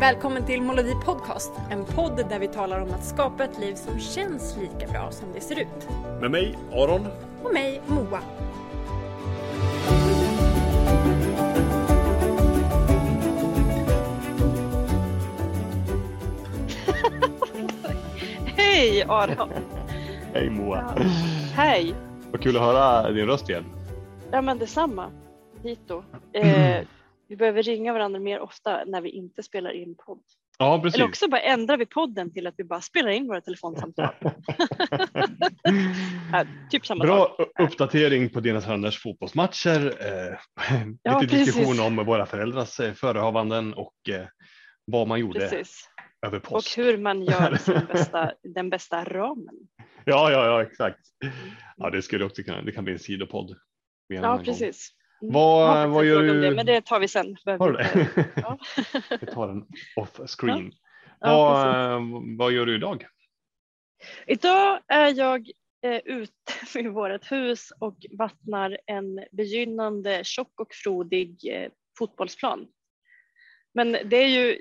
Välkommen till Molodi Podcast, en podd där vi talar om att skapa ett liv som känns lika bra som det ser ut. Med mig, Aron. Och mig, Moa. Hej Aron! Hej Moa. Ja. Hej! Vad kul att höra din röst igen. Ja men detsamma. Dito. Eh, vi behöver ringa varandra mer ofta när vi inte spelar in podd. Ja, precis. Eller också bara ändrar vi podden till att vi bara spelar in våra telefonsamtal. ja, typ samma Bra sak. uppdatering på dina söners fotbollsmatcher. Eh, Ja, lite precis. diskussion om våra föräldrars eh, förehavanden och eh, vad man gjorde Precis. över Och påsk. hur man gör bästa, den bästa ramen. Ja, ja, ja, exakt. Ja, det skulle också kunna. Det kan bli en sidopodd. Ja precis. Mm. Vad- vad gör du- Det, men det tar vi sen. Har du det? Ja. Vi tar den off screen. Ja, vad, vad gör du idag? Idag är jag eh, ute vid vårt hus och vattnar en begynnande tjock och frodig eh, fotbollsplan. Men det är ju,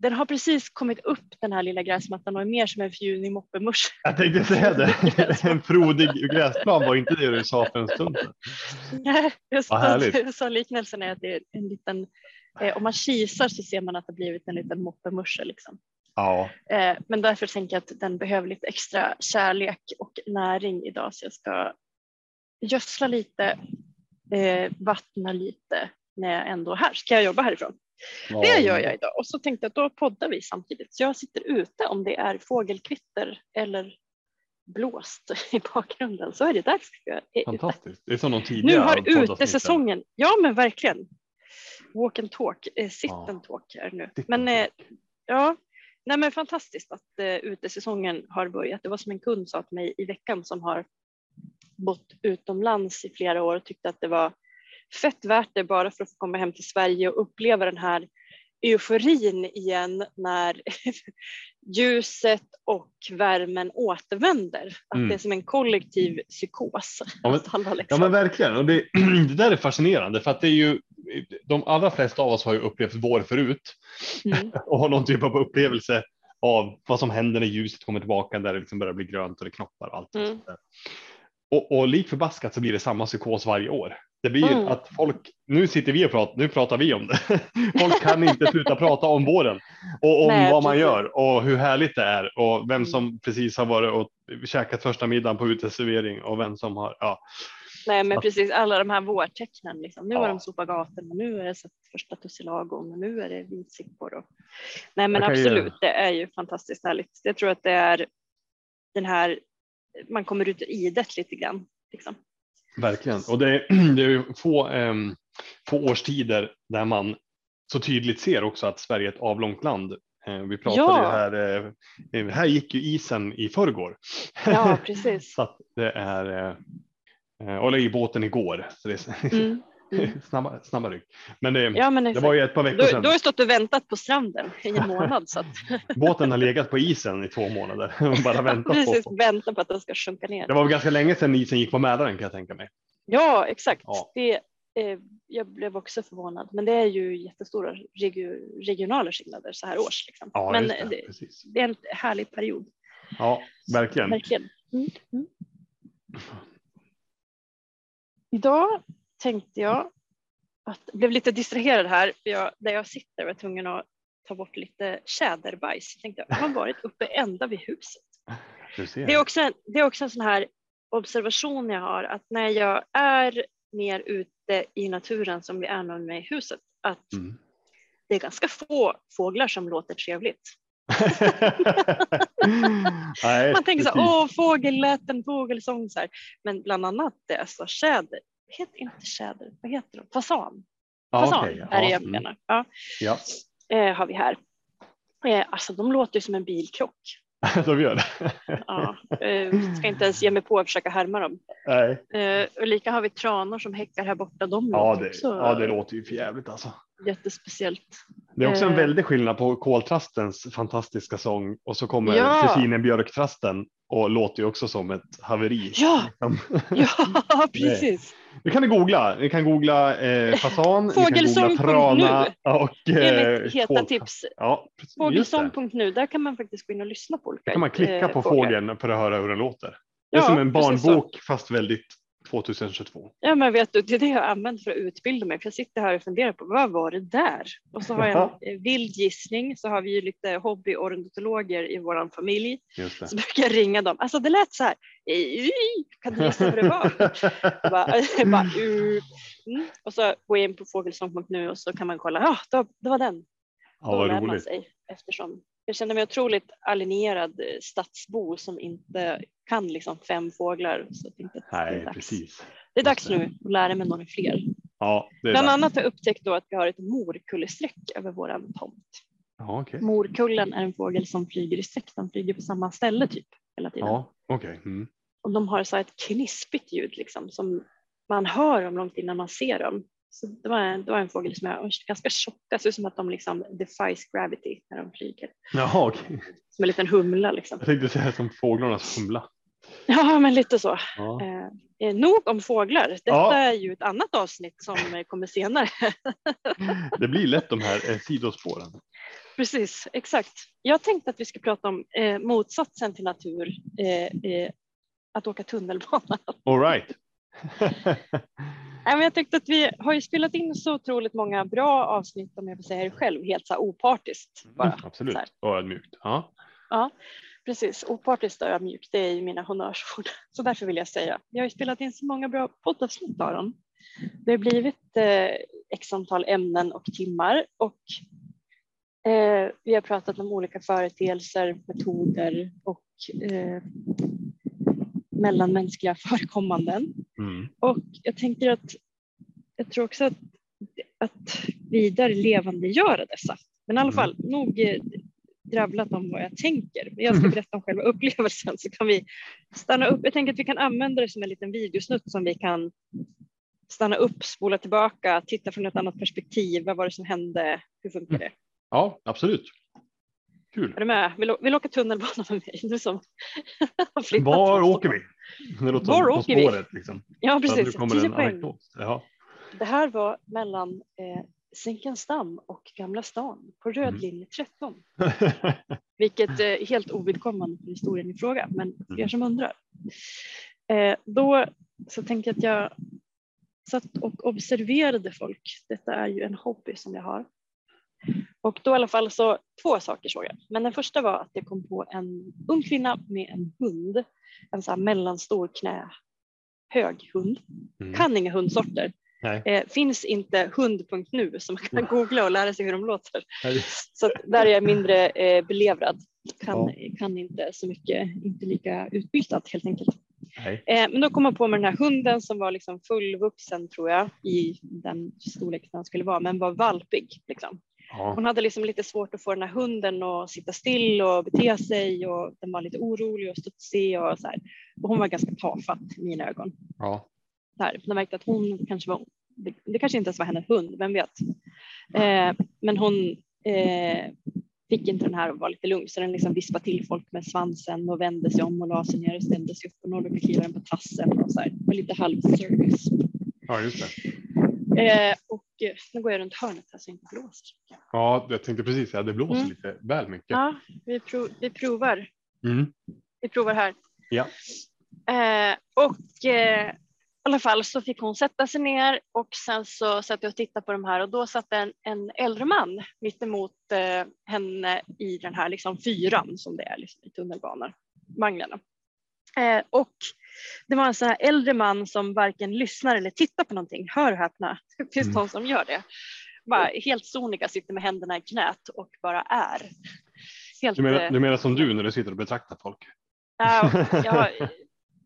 den har precis kommit upp den här lilla gräsmattan och är mer som en fjunig moppemusch. Jag tänkte säga det. En frodig gräsplan var inte det du sa för en stund sedan. Härligt. sa, jag sa liknelsen är att det är en liten, eh, om man kisar så ser man att det blivit en liten moppemusche liksom. Ja, Eh, men därför tänker jag att den behöver lite extra kärlek och näring idag så jag ska gödsla lite, eh, vattna lite när jag ändå är här. Ska jag jobba härifrån? Det gör jag idag och så tänkte jag att då poddar vi samtidigt. Så jag sitter ute om det är fågelkvitter eller blåst i bakgrunden så är det därför jag är ute. Fantastiskt. Det är som de Nu tidigare har poddavsnitten. utesäsongen, ja men verkligen. Walk and talk, eh, sit Ja. and talk är det nu. Men eh, ja, nej men fantastiskt att eh, utesäsongen har börjat. Det var som en kund sa till mig i veckan som har bott utomlands i flera år och tyckte att det var fett värt det bara för att få komma hem till Sverige och uppleva den här euforin igen när ljuset och värmen återvänder. Att Mm. det är som en kollektiv psykos. Ja, men- alla Ja liksom- men verkligen och det, det där är fascinerande för att det är ju de allra flesta av oss har ju upplevt vår förut Mm. och har någon typ av upplevelse av vad som händer när ljuset kommer tillbaka där det liksom börjar bli grönt och det knoppar och allt. Mm. Och, och lik förbaskat så blir det samma psykos varje år. Det blir Mm. att folk, nu sitter vi och pratar, nu pratar vi om det. Folk kan inte sluta prata om våren och om Nej, vad man gör och hur härligt det är och vem Mm. som precis har varit och käkat första middagen på uteservering och vem som har, ja. Nej men precis alla de här vårtecknen. Liksom. Nu Ja. har de sopat gatorna, nu är det första tussilagon och nu är det vitsippor. Och... Nej men ju- absolut, det är ju fantastiskt härligt. Jag tror att det är den här, man kommer ut ur idet lite grann. Liksom. Verkligen, och det är, det är få, ehm, få årstider där man så tydligt ser också att Sverige är ett avlångt land. Eh, vi pratade Ja. här, eh, här gick ju isen i förrgår. Ja precis. så det är, eh, eh, och i båten igår, så det Mm. Mm. snabba, snabba ryck. Men det, Ja men det var ju ett par veckor Du, sedan. du har ju stått och väntat på stranden i en månad. Så att, Båten har legat på isen i två månader och bara väntat precis, på. vänta på att den ska sjunka ner. Det var väl ganska länge sedan isen gick på Mälaren kan jag tänka mig. Ja, exakt. Ja. Det, eh, jag blev också förvånad, men det är ju jättestora regio- regionala skillnader så här års. Liksom. Ja, men det, det, det är en härlig period. Ja, verkligen. Verkligen. Mm. Mm. Idag tänkte jag att jag blev lite distraherad här, för jag, där jag sitter var jag tvungen att ta bort lite tjäderbajs. Jag tänkte, jag har varit uppe ända vid huset. Det är, också en, det är också en sån här observation jag har att när jag är mer ute i naturen som vi är nu med i huset, att Mm. det är ganska få fåglar som låter trevligt. Nej, Man tänker så här, åh fågelläten, fågelsång så här. Men bland annat det är så tjäder, heter inte tjäder, vad heter de? Fasan. Fasan okej, är det ja, jag mm. menar. Ja, Ja, eh, har vi här. Eh, alltså de låter som en bilkrock. de gör det. Ja, eh, ska inte ens ge mig på att försöka härma dem. Nej. Eh, och lika har vi tranor som häckar här borta. De Ja, det, också ja, det låter ju för jävligt alltså. jättespeciellt. Det är också en Eh. väldig skillnad på koltrastens fantastiska sång och så kommer Ja. kusinen björktrasten och låter ju också som ett haveri. Ja, Liksom. ja precis. Nu kan ni googla. Ni kan googla eh, fasan, Fågelsång trana och eh, heta fågel. tips. Ja. Fågelsång.nu, där kan man faktiskt gå in och lyssna på olika Där kan man klicka eh, på fåglar. fågeln för att höra hur den låter. Det är Ja, som en barnbok fast väldigt 2022. Ja men vet du, det är det jag använt för att utbilda mig. För jag sitter här och funderar på vad var det där? Och så har jag en eh, vild gissning. Så har vi ju lite hobbyornitologer i vår familj. Så brukar jag ringa dem. Alltså det lät så här. "Ej, Kan du gissa vad det var? Jag bara, bara, "Uh." mm. Och så går jag in på fågelsång.nu och så kan man kolla. Ja, var- det var den. ja, vad roligt. sig eftersom jag känner mig otroligt alienerad eh, stadsbo som inte kan liksom fem fåglar. Så jag tänkte att det, är Nej, dags. precis. det är dags nu att lära mig några fler. Ja, Bland dags. annat har jag upptäckt då att vi har ett morkullesträck över våran tomt. Ja, okej. Morkullen är en fågel som flyger i sträck. De flyger på samma ställe typ hela tiden. Ja, okej. Mm. Och de har så ett knispigt ljud liksom som man hör dem långt innan man ser dem. Så det var en, det var en fågel som är ganska tjocka, ser ut som att de liksom defies gravity när de flyger. Jaha, okej. Som en liten humla liksom. Jag tänkte säga som fåglarnas humla. Ja, men lite så. Ja. Eh, eh, nog om fåglar. Detta Ja. är ju ett annat avsnitt som kommer senare. Det blir lätt de här eh, sidospåren. Precis, exakt. Jag tänkte att vi ska prata om eh, motsatsen till natur, eh, eh, att åka tunnelbana. All right. Nej, men jag tyckte att vi har ju spelat in så otroligt många bra avsnitt om jag får säga det själv, helt så här opartiskt. Bara. Mm, absolut. Och ödmjukt. Ja. Precis, opartiskt och ödmjukt, det är ju mina honnörsord. Så därför vill jag säga, jag har ju spelat in så många bra poddavsnitt Aron. Det har blivit eh, x antal ämnen och timmar och eh, vi har pratat om olika företeelser, metoder och eh, mellanmänskliga förekommanden. Mm. Och jag tänker att jag tror också att, att vidare levandegöra dessa. Men i alla Mm. fall, nog eh, dravlat om vad jag tänker. Men jag ska berätta om själva upplevelsen så kan vi stanna upp. Jag tänker att vi kan använda det som en liten videosnutt som vi kan stanna upp, spola tillbaka, titta från ett annat perspektiv. Vad var det som hände? Hur funkar det? Ja, absolut. Kul. Är du med? Vill, vill åka tunnelbana med mig? Du som har Var åker vi? Det låter Var som På åker vi? spåret. Liksom. Ja, precis. Tio poäng. Ja. Det här var mellan eh, Zinkensdamm och Gamla stan på röd Mm. linje 13. Vilket eh, är helt ovidkommande för historien i fråga, men för er Mm. som undrar. Eh, då så tänkte jag att jag satt och observerade folk. Detta är ju en hobby som jag har. Och då i alla fall så två saker såg jag. Men den första var att jag kom på en ung kvinna med en hund. En sån här mellanstor knä hög hund. Mm. Kan inga hundsorter. Eh, finns inte hund.nu som man kan googla och lära sig hur de låter. Så där är jag mindre eh, belevrad. Kan, Ja. kan inte så mycket, inte lika utbildad helt enkelt. Eh, men då kom jag på med den här hunden som var liksom fullvuxen tror jag i den storlek den skulle vara, men var valpig. Liksom. Ja. Hon hade liksom lite svårt att få den här hunden att sitta still och bete sig och den var lite orolig och studsig och så här. Och hon var ganska tafatt i mina ögon. Ja. Så här. Jag märkte att hon kanske var, det, det kanske inte ens var hennes hund, vem vet. Eh, men hon eh, fick inte den här att vara lite lugn så den liksom vispade till folk med svansen och vände sig om och la sig ner och ställde sig upp och någon brukade kliva den på tassen och så här. Det var lite halvservice. ja, just det. Eh, och eh, nu går jag runt hörnet här så det inte blåser. Ja, jag tänkte precis säga det blåser Mm. lite väl mycket. Ja, vi, prov, vi provar. Mm. Vi provar här. Ja. Eh, och eh, i alla fall så fick hon sätta sig ner och sen så satt jag och tittade på de här och då satt en, en äldre man mitt emot eh, henne i den här liksom fyran som det är liksom, i tunnelbanevagnen. Eh, och det var en sån här äldre man som varken lyssnar eller tittar på någonting. Hör och häpna, det finns Mm. de som gör det. Bara helt sonika sitter med händerna i knät och bara är. Helt, Du, menar, eh, du menar som du när du sitter och betraktar folk? Ja, jag,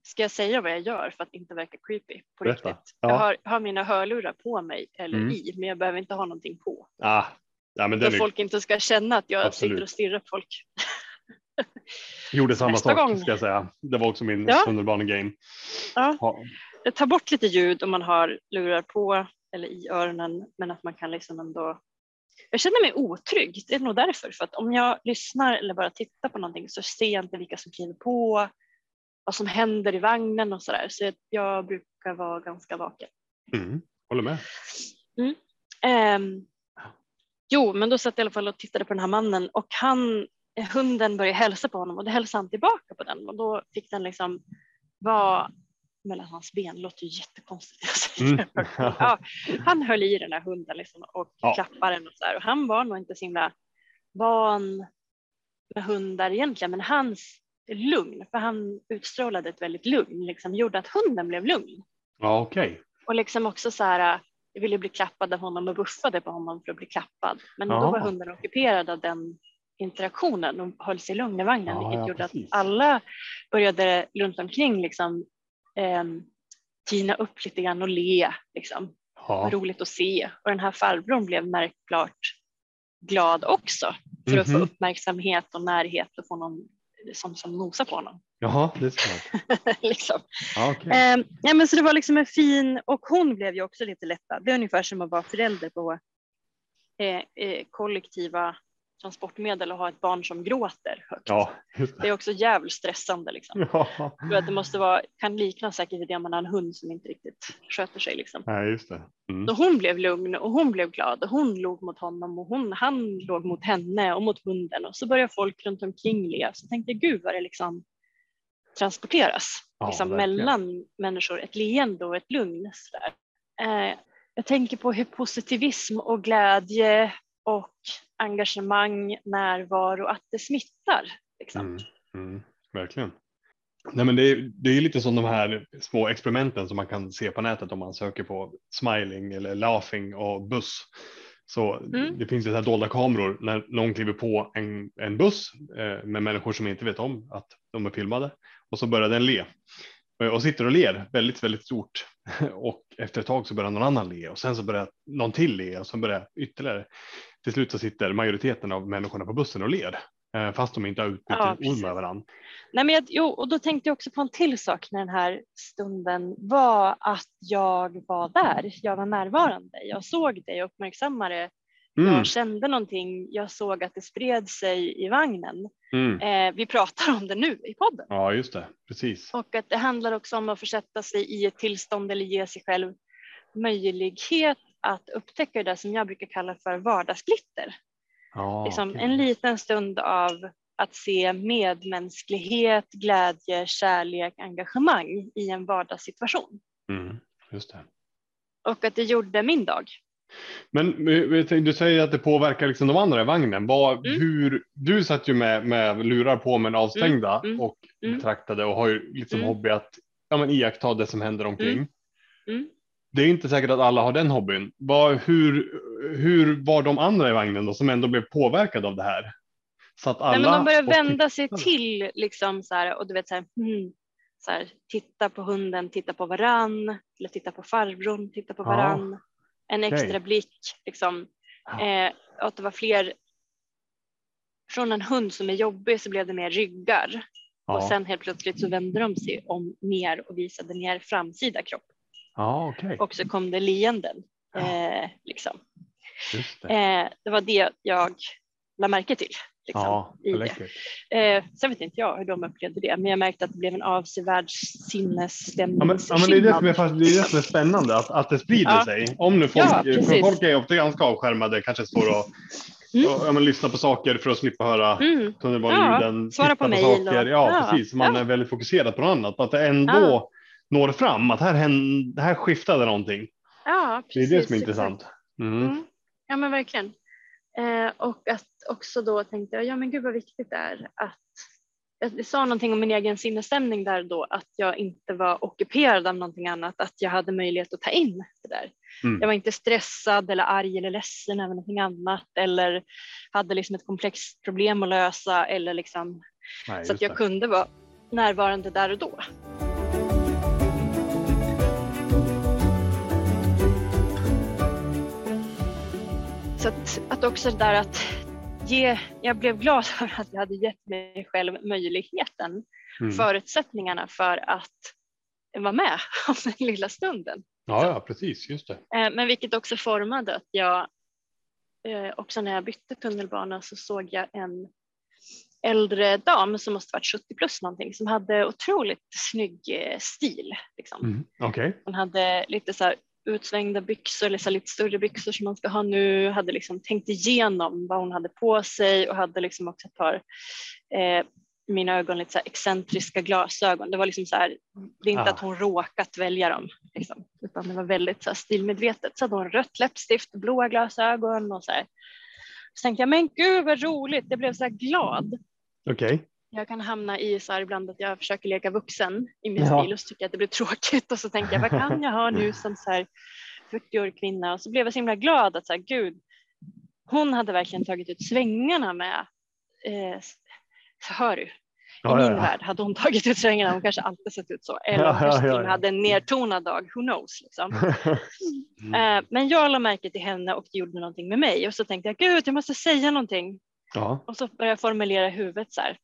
ska jag säga vad jag gör för att inte verka creepy på Berätta. riktigt? Ja. Jag har, har mina hörlurar på mig eller Mm. i, men jag behöver inte ha någonting på. Ah, ja, men Så folk inte ska känna att jag Absolut. sitter och stirrar på folk. Gjorde samma nästa sak gång. ska jag säga. Det var också min Ja. tunnelbanegame. Ja. Ja. Jag tar bort lite ljud om man har lurar på eller i öronen, men att man kan liksom ändå jag känner mig otrygg, det är nog därför. För att om jag lyssnar eller bara tittar på någonting så ser jag inte vilka som kliver på, vad som händer i vagnen och sådär. Så jag brukar vara ganska vaken. Mm. Håller med. Ehm, jo, men då satt jag i alla fall och tittade på den här mannen och han, hunden började hälsa på honom och då hälsade han tillbaka på den och då fick den liksom vara mellan hans ben, låter ju jättekonstigt. Mm. Ja, han höll i den här hunden liksom och Ja. klappade den och så där. och han var nog inte så himla van med hundar egentligen, men hans lugn, för han utstrålade ett väldigt lugn, liksom gjorde att hunden blev lugn. Ja, okej. Och liksom också så här, jag ville bli klappad av honom och buffade på honom för att bli klappad. Men då Ja. var hunden ockuperad av den interaktionen och höll sig lugn i vagnen, Ja, vilket ja, gjorde precis. att alla började runt omkring liksom ehm, tina upp lite grann och le. Liksom. Ja. Roligt att se. Och den här farbrorn blev märkbart glad också för att få Mhm. uppmärksamhet och närhet och få någon som, som nosar på honom. Jaha, det är smart. liksom. Ja, okej. Ehm, ja, men så det var liksom en fin, och hon blev ju också lite lättad. Det är ungefär som att vara förälder på eh, eh, kollektiva transportmedel och ha ett barn som gråter högt. Ja, Det är också jävligt stressande. Liksom. Ja, tror att det måste vara, kan liknas säkert det man har en hund som inte riktigt sköter sig. Liksom. Nej, just det. Mm. Så hon blev lugn och hon blev glad och hon låg mot honom och hon, han låg mot henne och mot hunden och så började folk runt omkring le. Så tänkte jag, gud vad det liksom transporteras Ja, liksom verkligen. mellan människor, ett leende och ett lugn. Sådär. Eh, jag tänker på hur positivism och glädje och engagemang, närvaro, att det smittar. Liksom. Mm, mm, verkligen. Nej, men det, är, det är lite som de här små experimenten som man kan se på nätet om man söker på smiling eller laughing och buss. Så Mm. det finns ju så här dolda kameror när någon kliver på en, en buss eh, med människor som inte vet om att de är filmade och så börjar den le och sitter och ler väldigt, väldigt stort och efter ett tag så börjar någon annan le och sen så börjar någon till le och sen börjar ytterligare. Till slut så sitter majoriteten av människorna på bussen och ler eh, fast de inte har utbytt Ja, ord med varandra. Nej, men jag, jo, och då tänkte jag också på en till sak när den här stunden var att jag var där. Jag var närvarande. Jag såg det, jag uppmärksammade. Mm, Jag kände någonting. Jag såg att det spred sig i vagnen. Mm. Eh, vi pratar om det nu i podden. Ja, just det. Precis. Och att det handlar också om att försätta sig i ett tillstånd eller ge sig själv möjlighet att upptäcka det som jag brukar kalla för vardagsglitter. Ja, liksom okej. En liten stund av att se medmänsklighet, glädje, kärlek, engagemang i en vardagssituation. Mm, just det. Och att det gjorde min dag. Men du säger att det påverkar liksom de andra i vagnen. Vad, Mm. hur, du satt ju med, med lurar på men avstängda Mm, mm, och mm. betraktade och har ju liksom Mm. hobby att ja, men iaktta det som händer omkring. Det är inte säkert att alla har den hobbyn. Vad, hur, hur var de andra i vagnen då som ändå blev påverkade av det här? Så att alla Nej, men de börjar och vända sig till liksom så här, och du vet så här, hmm, så här, titta på hunden, titta på varann, eller titta på farbrorn, titta på Ja, varann. En extra blick. Liksom. Ja. Eh, att det var fler. Från en hund som är jobbig så blev det mer ryggar. Ja, Och sen helt plötsligt så vände de sig om mer och visade mer framsida kropp. ja okej. Och så kom det leenden. Ja. Eh, liksom. Det. eh, det var det jag lade märke till. Liksom, ja, i det. Eh, sen vet inte jag hur de upplevde det, men jag märkte att det blev en avsevärd sinnesstämning. Ja men, ja, men det, är det, som är, fast- det är det som är spännande, att, att det sprider Ja. sig. Om nu folk, Ja, för precis. folk är ofta ganska avskärmade, kanske står och, Mm. och ja, men, lyssnar på saker för att slippa höra Mm, tunnelbanelyden, svara titta på mejl saker. och- Ja, ja, precis. Man ja. är väldigt fokuserad på något annat. Att det ändå Ja. når fram, att här, hände, här skiftade någonting. ja, Det är precis, det som är intressant. Mm. Mm. Ja men verkligen. Eh, och att också då tänkte jag, ja men gud vad viktigt det är att det sa någonting om min egen sinnesstämning där då, att jag inte var ockuperad av någonting annat, att jag hade möjlighet att ta in det där. Mm. Jag var inte stressad eller arg eller ledsen över någonting annat eller hade liksom ett komplext problem att lösa eller liksom, Nej, så att jag det. kunde vara närvarande där och då. Så att, att också det där att ge, jag blev glad för att jag hade gett mig själv möjligheten, Mm. förutsättningarna för att vara med om den lilla stunden. Ja, ja, precis. Just det. Eh, Men vilket också formade att jag, eh, också när jag bytte tunnelbana så såg jag en äldre dam som måste varit 70 plus någonting som hade otroligt snygg eh, stil. Liksom. Mm. Okej. Hon hade lite så här utsvängda byxor så lite större byxor som man ska ha nu. Hade liksom tänkt igenom vad hon hade på sig och hade liksom också ett par eh, mina ögon lite så excentriska glasögon. Det var liksom så här, det är inte Ah. att hon råkat välja dem, liksom, utan det var väldigt så stilmedvetet. Så hade hon rött läppstift, blåa glasögon och så här. Så tänkte jag, men gud vad roligt, jag blev så här glad. Okej. Jag kan hamna i så här ibland att jag försöker leka vuxen i min Ja. stil och så tycker jag att det blir tråkigt och så tänker jag, vad kan jag ha nu som så här 40-årig kvinna? Och så blev jag så himla glad att så här, gud, hon hade verkligen tagit ut svängarna med eh, hör du, i Ja, min ja, värld hade hon tagit ut svängarna, hon kanske alltid sett ut så. Eller hon kanske ja, ja. hade en nertonad dag, who knows. Liksom. Mm. Eh, men jag la märke till henne och det gjorde någonting med mig och så tänkte jag, gud jag måste säga någonting. Och så började jag formulera i huvudet så här.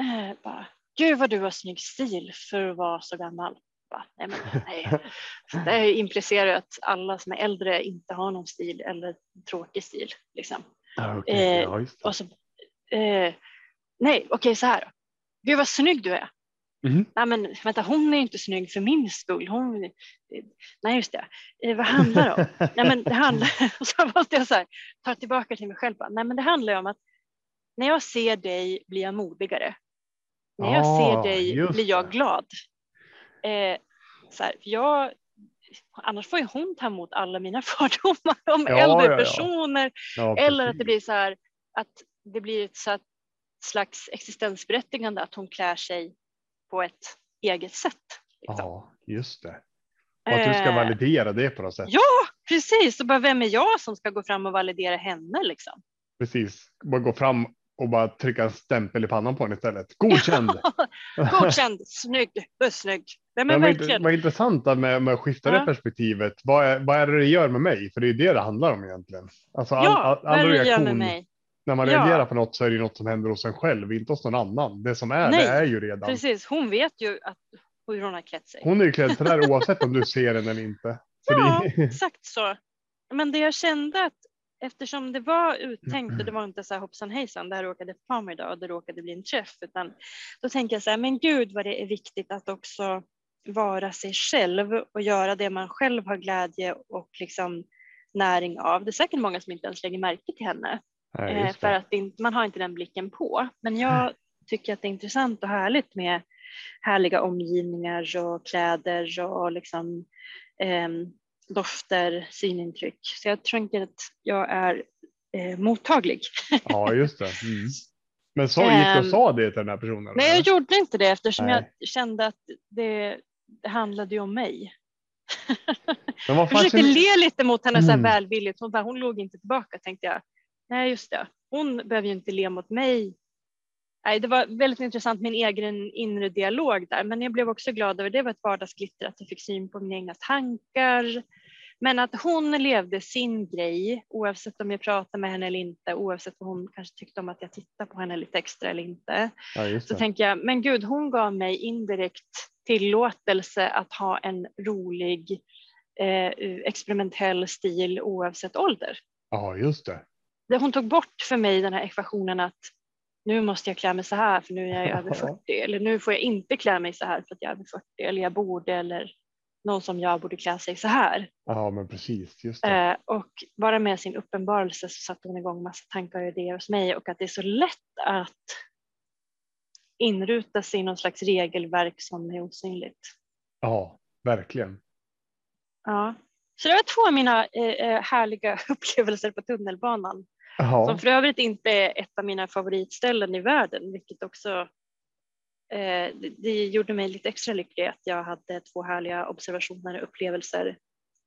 Eh, bara, gud vad du har snygg stil för att vara så gammal. Bara, nej, men, nej. Det implicerar att alla som är äldre inte har någon stil eller tråkig stil. Liksom. Ja, okej. Eh, ja. Och så, eh, nej, okej så här. Gud vad snygg du är. Mhm. Nej men vänta, hon är inte snygg för min skull. Hon, nej just det, eh, vad handlar det om? nej men det handlar, och så måste jag så här, ta tillbaka till mig själv. Nej men det handlar om att när jag ser dig blir jag modigare. När jag Ah, ser dig blir jag glad. Eh, så här, jag, annars får ju hon ta emot alla mina fördomar om Ja, äldre ja, ja. personer Ja, eller att det blir så här att det blir ett så slags existensberättigande att hon klär sig på ett eget sätt. Liksom. Ja, just det. Och att du ska Eh, validera det på något sätt. Ja, precis. Och bara vem är jag som ska gå fram och validera henne liksom? Precis. Bara gå fram och bara trycka en stämpel i pannan på henne istället. Godkänd! Godkänd, snygg, snygg. Nej, men Men vad, intressant med, med att skifta det Ja. perspektivet. Vad är, vad är det det gör med mig? För det är det det handlar om egentligen. Alltså all, Ja, all, all det reaktion, mig? när man Ja. reagerar på något så är det ju något som händer hos en själv, inte hos någon annan. Det som är, Nej, det är ju redan. Precis, hon vet ju att, hur hon har klätt sig. Hon är ju klädd sådär oavsett om du ser den eller inte. Så Ja, det, exakt så. Men det jag kände att eftersom det var uttänkt och det var inte så här hoppsan hejsan, det här råkade på mig idag och det råkade bli en träff, utan då tänker jag så här, men gud vad det är viktigt att också vara sig själv och göra det man själv har glädje och liksom näring av. det är säkert många som inte ens lägger märke till henne Nej, eh, för att inte- man har inte den blicken på. Men jag tycker att det är intressant och härligt med härliga omgivningar och kläder och liksom, ehm, dofter, synintryck. Så jag tänker att jag är eh, mottaglig. Ja, just det. Mm. Men så gick du och Ehm, sa det till den här personen? Nej, jag eller? gjorde inte det eftersom Nej. jag kände att det, det handlade ju om mig. Men Jag försökte fasen- le lite mot henne så här Mm. välvilligt. Hon, bara, hon låg inte tillbaka tänkte jag. Nej, just det. Hon behöver ju inte le mot mig. Nej, det var väldigt intressant min egen inre dialog där. Men jag blev också glad över det. var ett vardagsglitter att jag fick syn på mina egna tankar. Men att hon levde sin grej oavsett om jag pratade med henne eller inte. Oavsett vad hon kanske tyckte om att jag tittade på henne lite extra eller inte. Ja, Så tänker jag, men gud, hon gav mig indirekt tillåtelse att ha en rolig eh, experimentell stil oavsett ålder. Ja, just det. Det- Hon tog bort för mig den här ekvationen att nu måste jag klä mig så här för nu är jag över 40 eller nu får jag inte klä mig så här för att jag är över 40 eller jag borde eller någon som jag borde klä sig så här. Ja, men precis. Just. Eh, och bara med sin uppenbarelse så satte hon igång massa tankar och idéer hos mig och att det är så lätt att inruta sig i någon slags regelverk som är osynligt. Ja, verkligen. Ja. Så det var två av mina eh, eh, härliga upplevelser på tunnelbanan Ja, som för övrigt inte är ett av mina favoritställen i världen, vilket också det, det gjorde mig lite extra lycklig att jag hade två härliga observationer och upplevelser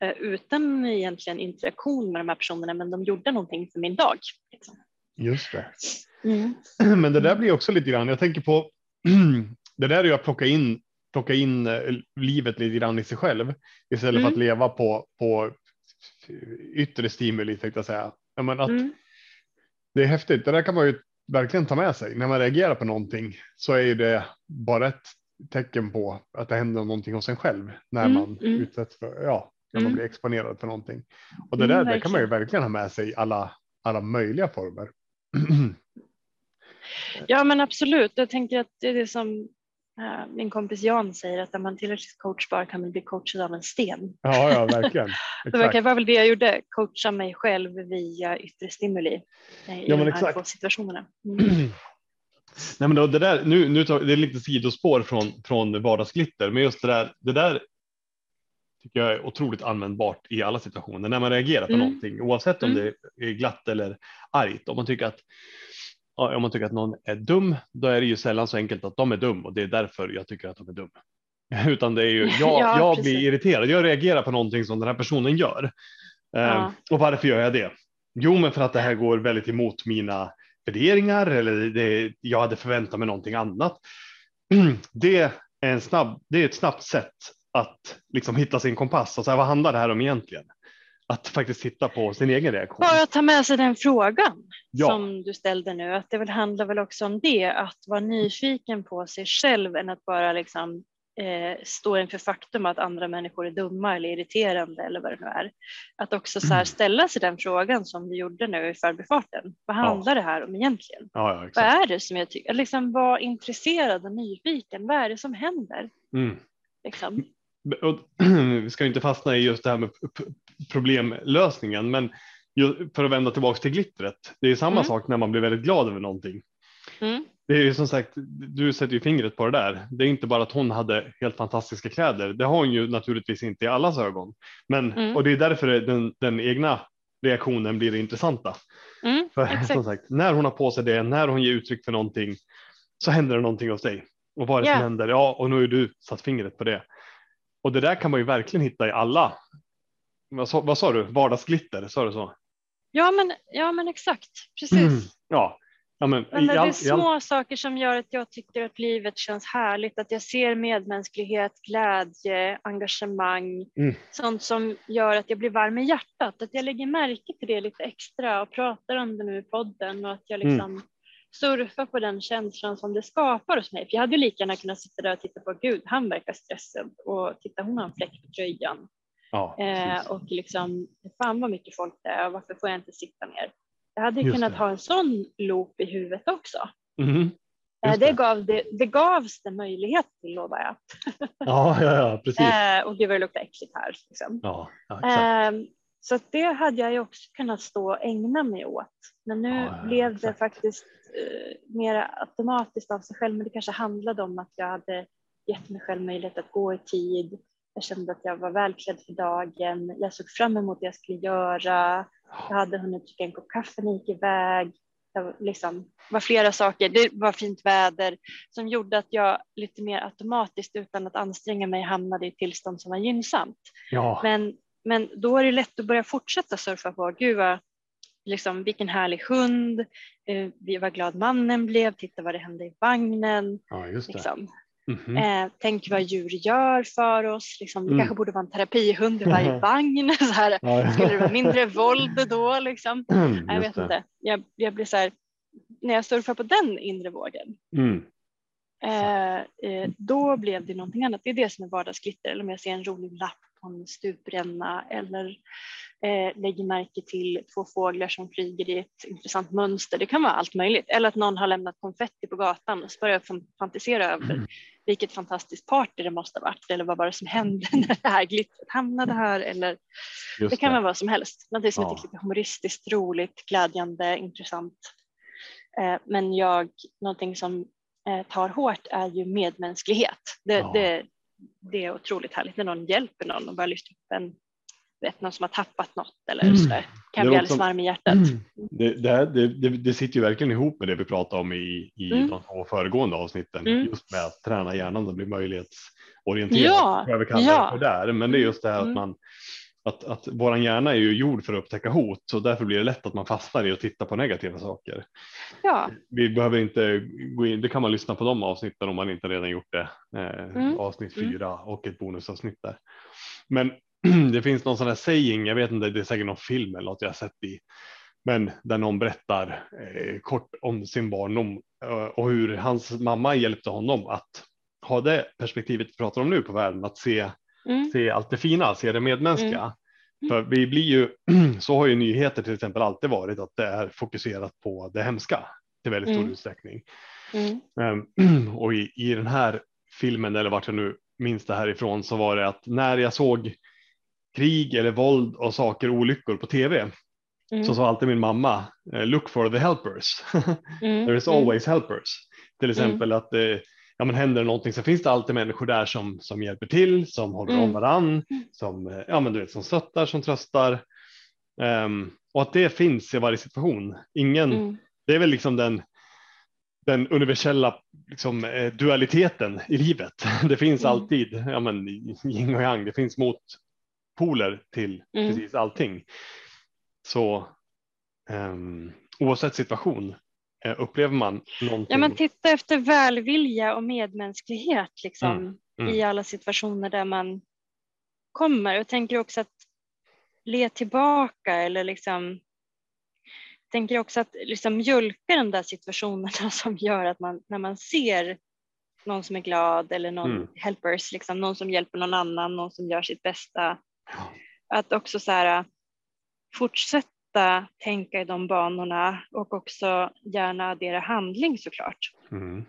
eh, utan egentligen interaktion med de här personerna, men de gjorde någonting för min dag. Liksom. just det. Mm. Men det där blir också lite grann, jag tänker på det där är ju att plocka in, plocka in eh, livet lite grann i sig själv istället för Mm. att leva på, på yttre stimuli tänkte jag säga. Ja, men att Mm. Det är häftigt, det där kan man ju verkligen ta med sig. När man reagerar på någonting så är ju det bara ett tecken på att det händer någonting hos en själv när Mm, man mm. utsätts för, ja, när man Mm. blir exponerad för någonting. Och det Mm, där det kan man ju verkligen. ha med sig i alla, alla möjliga former. Ja men absolut, jag tänker att det är det som min kompis Jan säger att när man tillräckligt coachbar kan man bli coachad av en sten. Ja, ja verkligen. det vara väl det jag gjorde, coacha mig själv via yttre stimuli eh, i ja, de här exakt. två situationerna. Mm. Nej, men då, det där, nu, nu tar, det är lite sidospår från, från vardagsglitter, men just det där, det där tycker jag är otroligt användbart i alla situationer när man reagerar på mm. någonting, oavsett om mm. det är glatt eller argt. Om man tycker att om man tycker att någon är dum, då är det ju sällan så enkelt att de är dum och det är därför jag tycker att de är dum. Utan det är ju jag, ja, jag blir irriterad. Jag reagerar på någonting som den här personen gör. Ja. Ehm, och varför gör jag det? Jo, men för att det här går väldigt emot mina värderingar eller det, jag hade förväntat mig någonting annat. Det är, en snabb, det är ett snabbt sätt att liksom hitta sin kompass och vad handlar det här om egentligen? Att faktiskt titta på sin egen reaktion. Bara ta med sig den frågan ja. som du ställde nu, att det väl handlar väl också om det, att vara nyfiken på sig själv än att bara liksom eh, står inför faktum att andra människor är dumma eller irriterande eller vad det nu är. Att också så mm. ställa sig den frågan som du gjorde nu i förbifarten. Vad handlar ja. det här om egentligen? Ja, vad är det som jag tycker? Liksom var intresserad och nyfiken. Vad är det som händer? Mm. Liksom. Och, vi ska inte fastna i just det här med problemlösningen, men för att vända tillbaka till glittret. Det är samma mm. sak när man blir väldigt glad över någonting. Mm. Det är ju som sagt, du sätter ju fingret på det där. Det är inte bara att hon hade helt fantastiska kläder. Det har hon ju naturligtvis inte i allas ögon. Men, mm. Och det är därför den, den egna reaktionen blir det intressanta. Mm, för som sagt, när hon har på sig det, när hon ger uttryck för någonting så händer det någonting hos dig. Och vad är det yeah. som händer? Ja, och nu har du satt fingret på det. Och det där kan man ju verkligen hitta i alla. Vad sa, vad sa du? Vardagsglitter, sa du så? Ja, men, ja, men exakt. Precis. Mm, ja, Ja, men, men det är små saker som gör att jag tycker att livet känns härligt, att jag ser medmänsklighet, glädje, engagemang, mm. sånt som gör att jag blir varm i hjärtat, att jag lägger märke till det lite extra och pratar om det nu i podden och att jag liksom mm. Surfar på den känslan som det skapar hos mig. För jag hade ju lika gärna kunnat sitta där och titta på, gud, han verkar stressad och titta, hon har en fläck på tröjan. Ja, eh, och liksom, fan vad mycket folk det är, varför får jag inte sitta ner? Jag hade Just kunnat det. ha en sån loop i huvudet också. Mm. Det. Det, gav, det, det gavs det möjlighet till lovar jag. Ja, ja, ja precis. Eh, och gud vad det luktar äckligt här. Liksom. Ja, ja, eh, så det hade jag ju också kunnat stå och ägna mig åt. Men nu ja, ja, blev det faktiskt eh, mer automatiskt av sig själv. Men det kanske handlade om att jag hade gett mig själv möjlighet att gå i tid. Jag kände att jag var välklädd för dagen. Jag såg fram emot det jag skulle göra. Jag hade hunnit dricka en kopp kaffe när jag gick iväg. Det liksom, var flera saker. Det var fint väder som gjorde att jag lite mer automatiskt utan att anstränga mig hamnade i tillstånd som var gynnsamt. Ja. Men, men då är det lätt att börja fortsätta surfa på. Gud vad, liksom, vilken härlig hund. Eh, vad glad mannen blev. Titta vad det hände i vagnen. Ja. Liksom. Mm -hmm. eh, tänk vad djur gör för oss. Liksom, det mm. kanske borde vara en terapihund i varje vagn. Så här, skulle det vara mindre våld då? Liksom? Mm, jag vet det. inte. Jag, jag blir så här, när jag surfar på den inre vågen. Mm. Eh, eh, då blev det någonting annat. Det är det som är vardagsglitter. Eller om jag ser en rolig lapp på en stupränna eller eh, lägger märke till två fåglar som flyger i ett intressant mönster. Det kan vara allt möjligt. Eller att någon har lämnat konfetti på gatan och så börjar jag fantisera över mm vilket fantastiskt party det måste ha varit eller vad var det som hände när det här glittret hamnade här eller Just det kan vara vad som helst. Någonting som ja. är lite humoristiskt, roligt, glädjande, intressant. Eh, men jag, någonting som eh, tar hårt är ju medmänsklighet. Det, ja. det, det är otroligt härligt när någon hjälper någon och bara lyfter upp en vet, någon som har tappat något eller mm. sådär. Kan bli alldeles varm i hjärtat. Mm. Det, det, det, det, sitter ju verkligen ihop med det vi pratade om i, i mm. de två föregående avsnitten. Mm. Just med att träna hjärnan och bli möjlighetsorienterad. Ja, jag kallar ja. det för där. Men det är just det här att mm. man att, att våran hjärna är ju gjord för att upptäcka hot så därför blir det lätt att man fastnar i att titta på negativa saker. Ja. Vi behöver inte gå in, det kan man lyssna på de avsnitten om man inte redan gjort det. Eh, mm. Avsnitt fyra och ett bonusavsnitt där. Men det finns någon sån här saying, jag vet inte, det är säkert någon film eller något jag sett i, men där någon berättar eh, kort om sin barndom eh, och hur hans mamma hjälpte honom att ha det perspektivet vi pratar om nu på världen, att se, mm. se allt det fina, se det medmänskliga. Mm. För vi blir ju, så har ju nyheter till exempel alltid varit att det är fokuserat på det hemska till väldigt stor mm. utsträckning. Um, och i, i den här filmen eller vart jag nu minns det härifrån så var det att när jag såg krig eller våld och saker olyckor på tv Mm. så sa alltid min mamma eh, look for the helpers. Mm. There is Mm. always helpers. Till exempel att eh, ja, men händer det någonting så finns det alltid människor där som, som hjälper till, som håller Mm. om varann, som, eh, ja, men du vet, som stöttar, som tröstar. Ehm, och att det finns i varje situation. Ingen, Mm. Det är väl liksom den, den universella liksom, dualiteten i livet. Det finns Mm. alltid ja, men, yin och yang, det finns motpoler till Mm. precis allting. Så ehm, oavsett situation eh, upplever man någonting. Ja, men titta efter välvilja och medmänsklighet liksom, Mm, mm. i alla situationer där man kommer. Jag tänker också att le tillbaka eller liksom tänker också att liksom mjölka de där situationerna som gör att man när man ser någon som är glad eller någon Mm. helpers, liksom, någon som hjälper någon annan, någon som gör sitt bästa. Att också så här, fortsätta tänka i de banorna och också gärna addera handling såklart. Mm,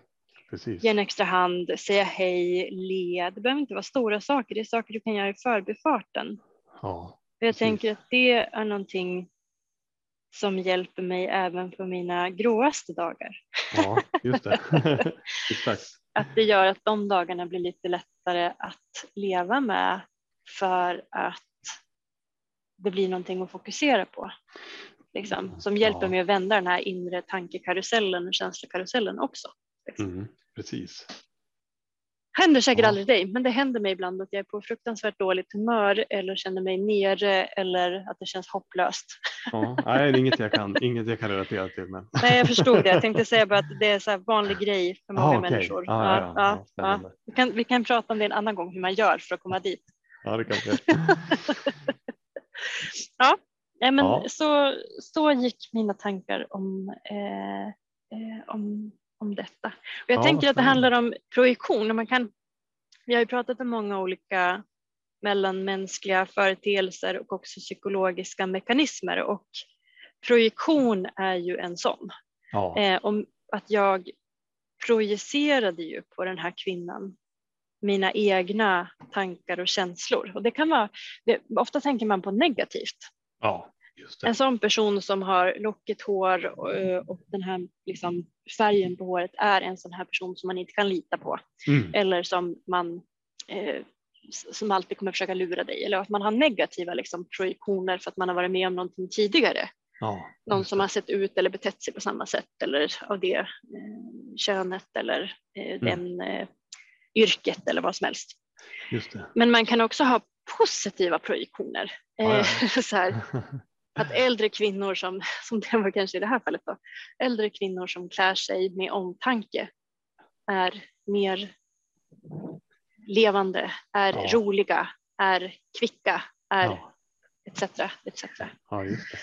precis. Ge en extra hand, säga hej, le. Det behöver inte vara stora saker, det är saker du kan göra i förbifarten. Ja, jag Precis. tänker att det är någonting som hjälper mig även på mina gråaste dagar. ja, just det. Exakt. Att det gör att de dagarna blir lite lättare att leva med för att det blir någonting att fokusera på. Liksom, som hjälper Ja. mig att vända den här inre tankekarusellen och känslokarusellen också. Liksom. Mm, precis. Händer säkert Ja. aldrig dig, men det händer mig ibland att jag är på fruktansvärt dåligt humör eller känner mig nere eller att det känns hopplöst. Ja, nej, det är inget jag kan, inget jag kan relatera till. Men... Nej, jag förstod det. Jag tänkte säga bara att det är så här vanlig grej för många Ah, okej. människor. Ja, ja. Vi, kan, vi kan prata om det en annan gång, hur man gör för att komma dit. Ja, det kan jag. Nej, men Ja. så, så gick mina tankar om, eh, eh, om, om detta. Och jag Ja, tänker att det handlar om projektion. Och Man kan, vi har ju pratat om många olika mellanmänskliga företeelser och också psykologiska mekanismer och projektion är ju en sån. Ja, Eh, om att jag projicerade ju på den här kvinnan mina egna tankar och känslor. Och det kan vara, det, ofta tänker man på negativt. ja. En sån person som har lockigt hår och, eh, och den här liksom, färgen på håret är en sån här person som man inte kan lita på. Mm, Eller som man eh, som alltid kommer försöka lura dig. Eller att man har negativa liksom, projektioner för att man har varit med om någonting tidigare. ja, Någon som har sett ut eller betett sig på samma sätt eller av det eh, könet eller eh, den eh, yrket eller vad som helst. Men man kan också ha positiva projektioner. Ja, Eh, så här, att äldre kvinnor som, som det var kanske i det här fallet då, äldre kvinnor som klär sig med omtanke är mer levande, är Ja. roliga, är kvicka, är Ja, etc. etc. ja, just det.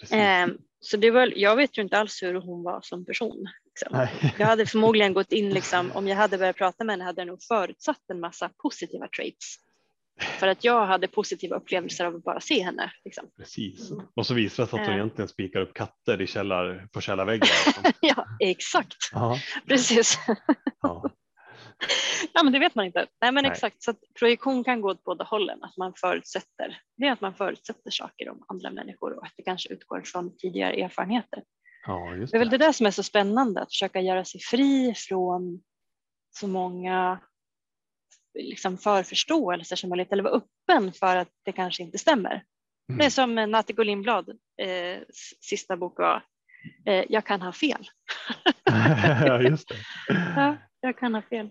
Precis. Eh, så det var, jag vet ju inte alls hur hon var som person. Liksom. Jag hade förmodligen gått in, liksom, om jag hade börjat prata med henne hade jag nog förutsatt en massa positiva traits. För att jag hade positiva upplevelser av att bara se henne. Liksom. Precis. Och så visar det sig att hon Eh. egentligen spikar upp katter i källar, på källarväggen. liksom. ja, exakt. Precis. ja, ja, men det vet man inte. Nej, men Nej. exakt. Så projektion kan gå åt båda hållen. Att man förutsätter, det är att man förutsätter saker om andra människor och att det kanske utgår från tidigare erfarenheter. Ja, just Det är väl det. det där som är så spännande, att försöka göra sig fri från så många liksom förförståelser som möjligt eller vara öppen för att det kanske inte stämmer. Mm. Det är som Natthiko Lindblad eh, sista bok var, eh, jag kan ha fel. ja, just det. Ja, jag kan ha fel.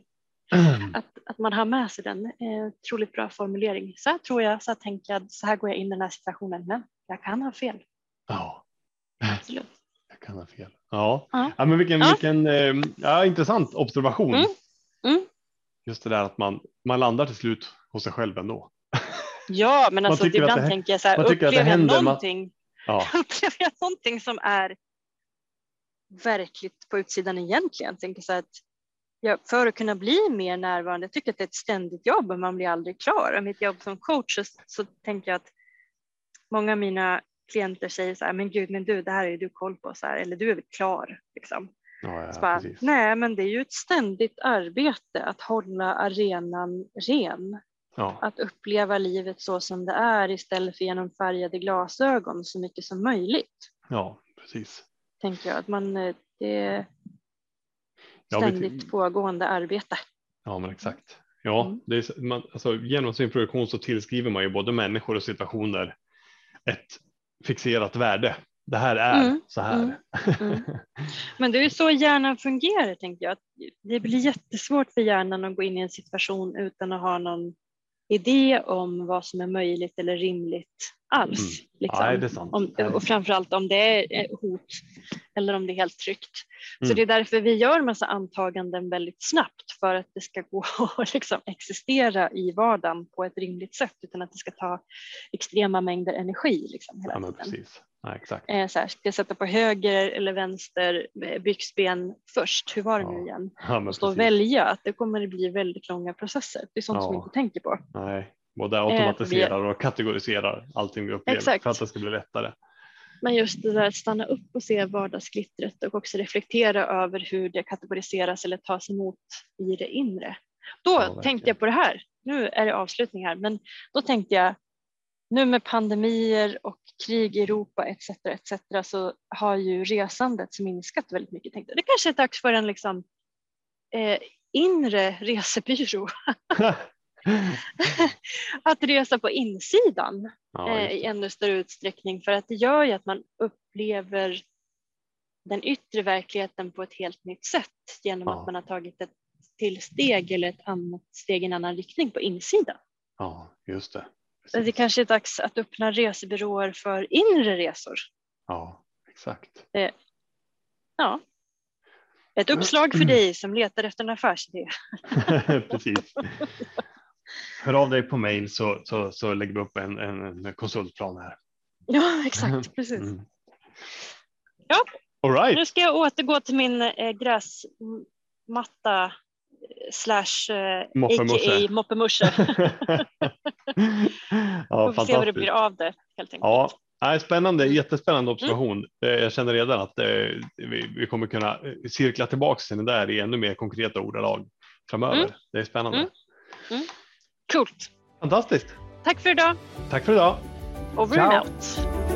Att, att man har med sig den, eh, otroligt bra formulering. Så här tror jag, så här tänker jag, så här går jag in i den här situationen, men jag kan ha fel. Ja, Absolut. Jag kan ha fel. Ja, Ja. ja men vilken, Ja. vilken eh, ja, intressant observation. Mm. Mm. Just det där att man, man landar till slut hos sig själv ändå. Ja, men Man alltså ibland det tänker jag så här, man upplever jag händer, man- någonting Ja, upplever jag någonting som är verkligt på utsidan egentligen. Tänker så att jag, för att kunna bli mer närvarande, jag tycker att det är ett ständigt jobb och man blir aldrig klar. Och mitt jobb som coach så, så tänker jag att många av mina klienter säger så här, men gud, men du, det här är du koll på, så här, eller du är väl klar. Liksom. Ja, ja, bara, nej, men det är ju ett ständigt arbete att hålla arenan ren. Ja, Att uppleva livet så som det är istället för genom färgade glasögon så mycket som möjligt. ja, precis. Tänker jag. Att man, eh, det är Ja, ständigt pågående arbete. Ja, men exakt. Ja, Mm. det är, man, alltså, genom sin produktion så tillskriver man ju både människor och situationer ett fixerat värde. Det här är Mm, så här. mm, mm. Men det är ju så hjärnan fungerar tänker jag. Det blir jättesvårt för hjärnan att gå in i en situation utan att ha någon idé om vad som är möjligt eller rimligt alls. Liksom. Det är sant. Om, och framförallt om det är hot eller om det är helt tryggt. Så Mm. det är därför vi gör massa antaganden väldigt snabbt för att det ska gå att liksom existera i vardagen på ett rimligt sätt utan att det ska ta extrema mängder energi. Liksom, hela Ja, tiden. precis. Ja, exakt. Eh, så här, ska jag sätta på höger eller vänster eh, byxben först? Hur var det Ja, nu igen? Ja, stå och välja att det kommer att bli väldigt långa processer. Det är sånt som vi Ja. inte tänker på. Nej, både automatiserar och kategoriserar allting vi upplever Exakt. för att det ska bli lättare. Men just det där att stanna upp och se vardagsglittret och också reflektera över hur det kategoriseras eller tas emot i det inre. Då Ja, tänkte jag på det här. Nu är det avslutning här, men då tänkte jag nu med pandemier och krig i Europa etc. etc. så har ju resandet minskat väldigt mycket. Tänkte. Det kanske är dags för en liksom, eh, inre resebyrå att resa på insidan ja, eh, i ännu större utsträckning för att det gör ju att man upplever den yttre verkligheten på ett helt nytt sätt genom Ja. att man har tagit ett till steg eller ett annat steg i en annan riktning på insidan. ja, just det. Det kanske är dags att öppna resebyråer för inre resor. Ja, exakt. Ja. Ett uppslag för dig som letar efter en affärsidé. Precis. Hör av dig på mail så, så, så lägger vi upp en, en, konsultplan här. Ja, exakt. Precis. Mm. Ja. All right. Nu ska jag återgå till min eh, gräsmatta eh, slash eh, a.k.a. moppemusche. ja, Vi får se vad det blir av det helt enkelt. Ja, nej, spännande, Mm. jättespännande observation. Eh, Jag känner redan att eh, vi, kommer kunna eh, cirkla tillbaka till det där i ännu mer konkreta ordalag framöver. Mm. Det är spännande. Mm. Coolt. Fantastiskt. Tack för idag. Tack för idag. Over Ciao. and out.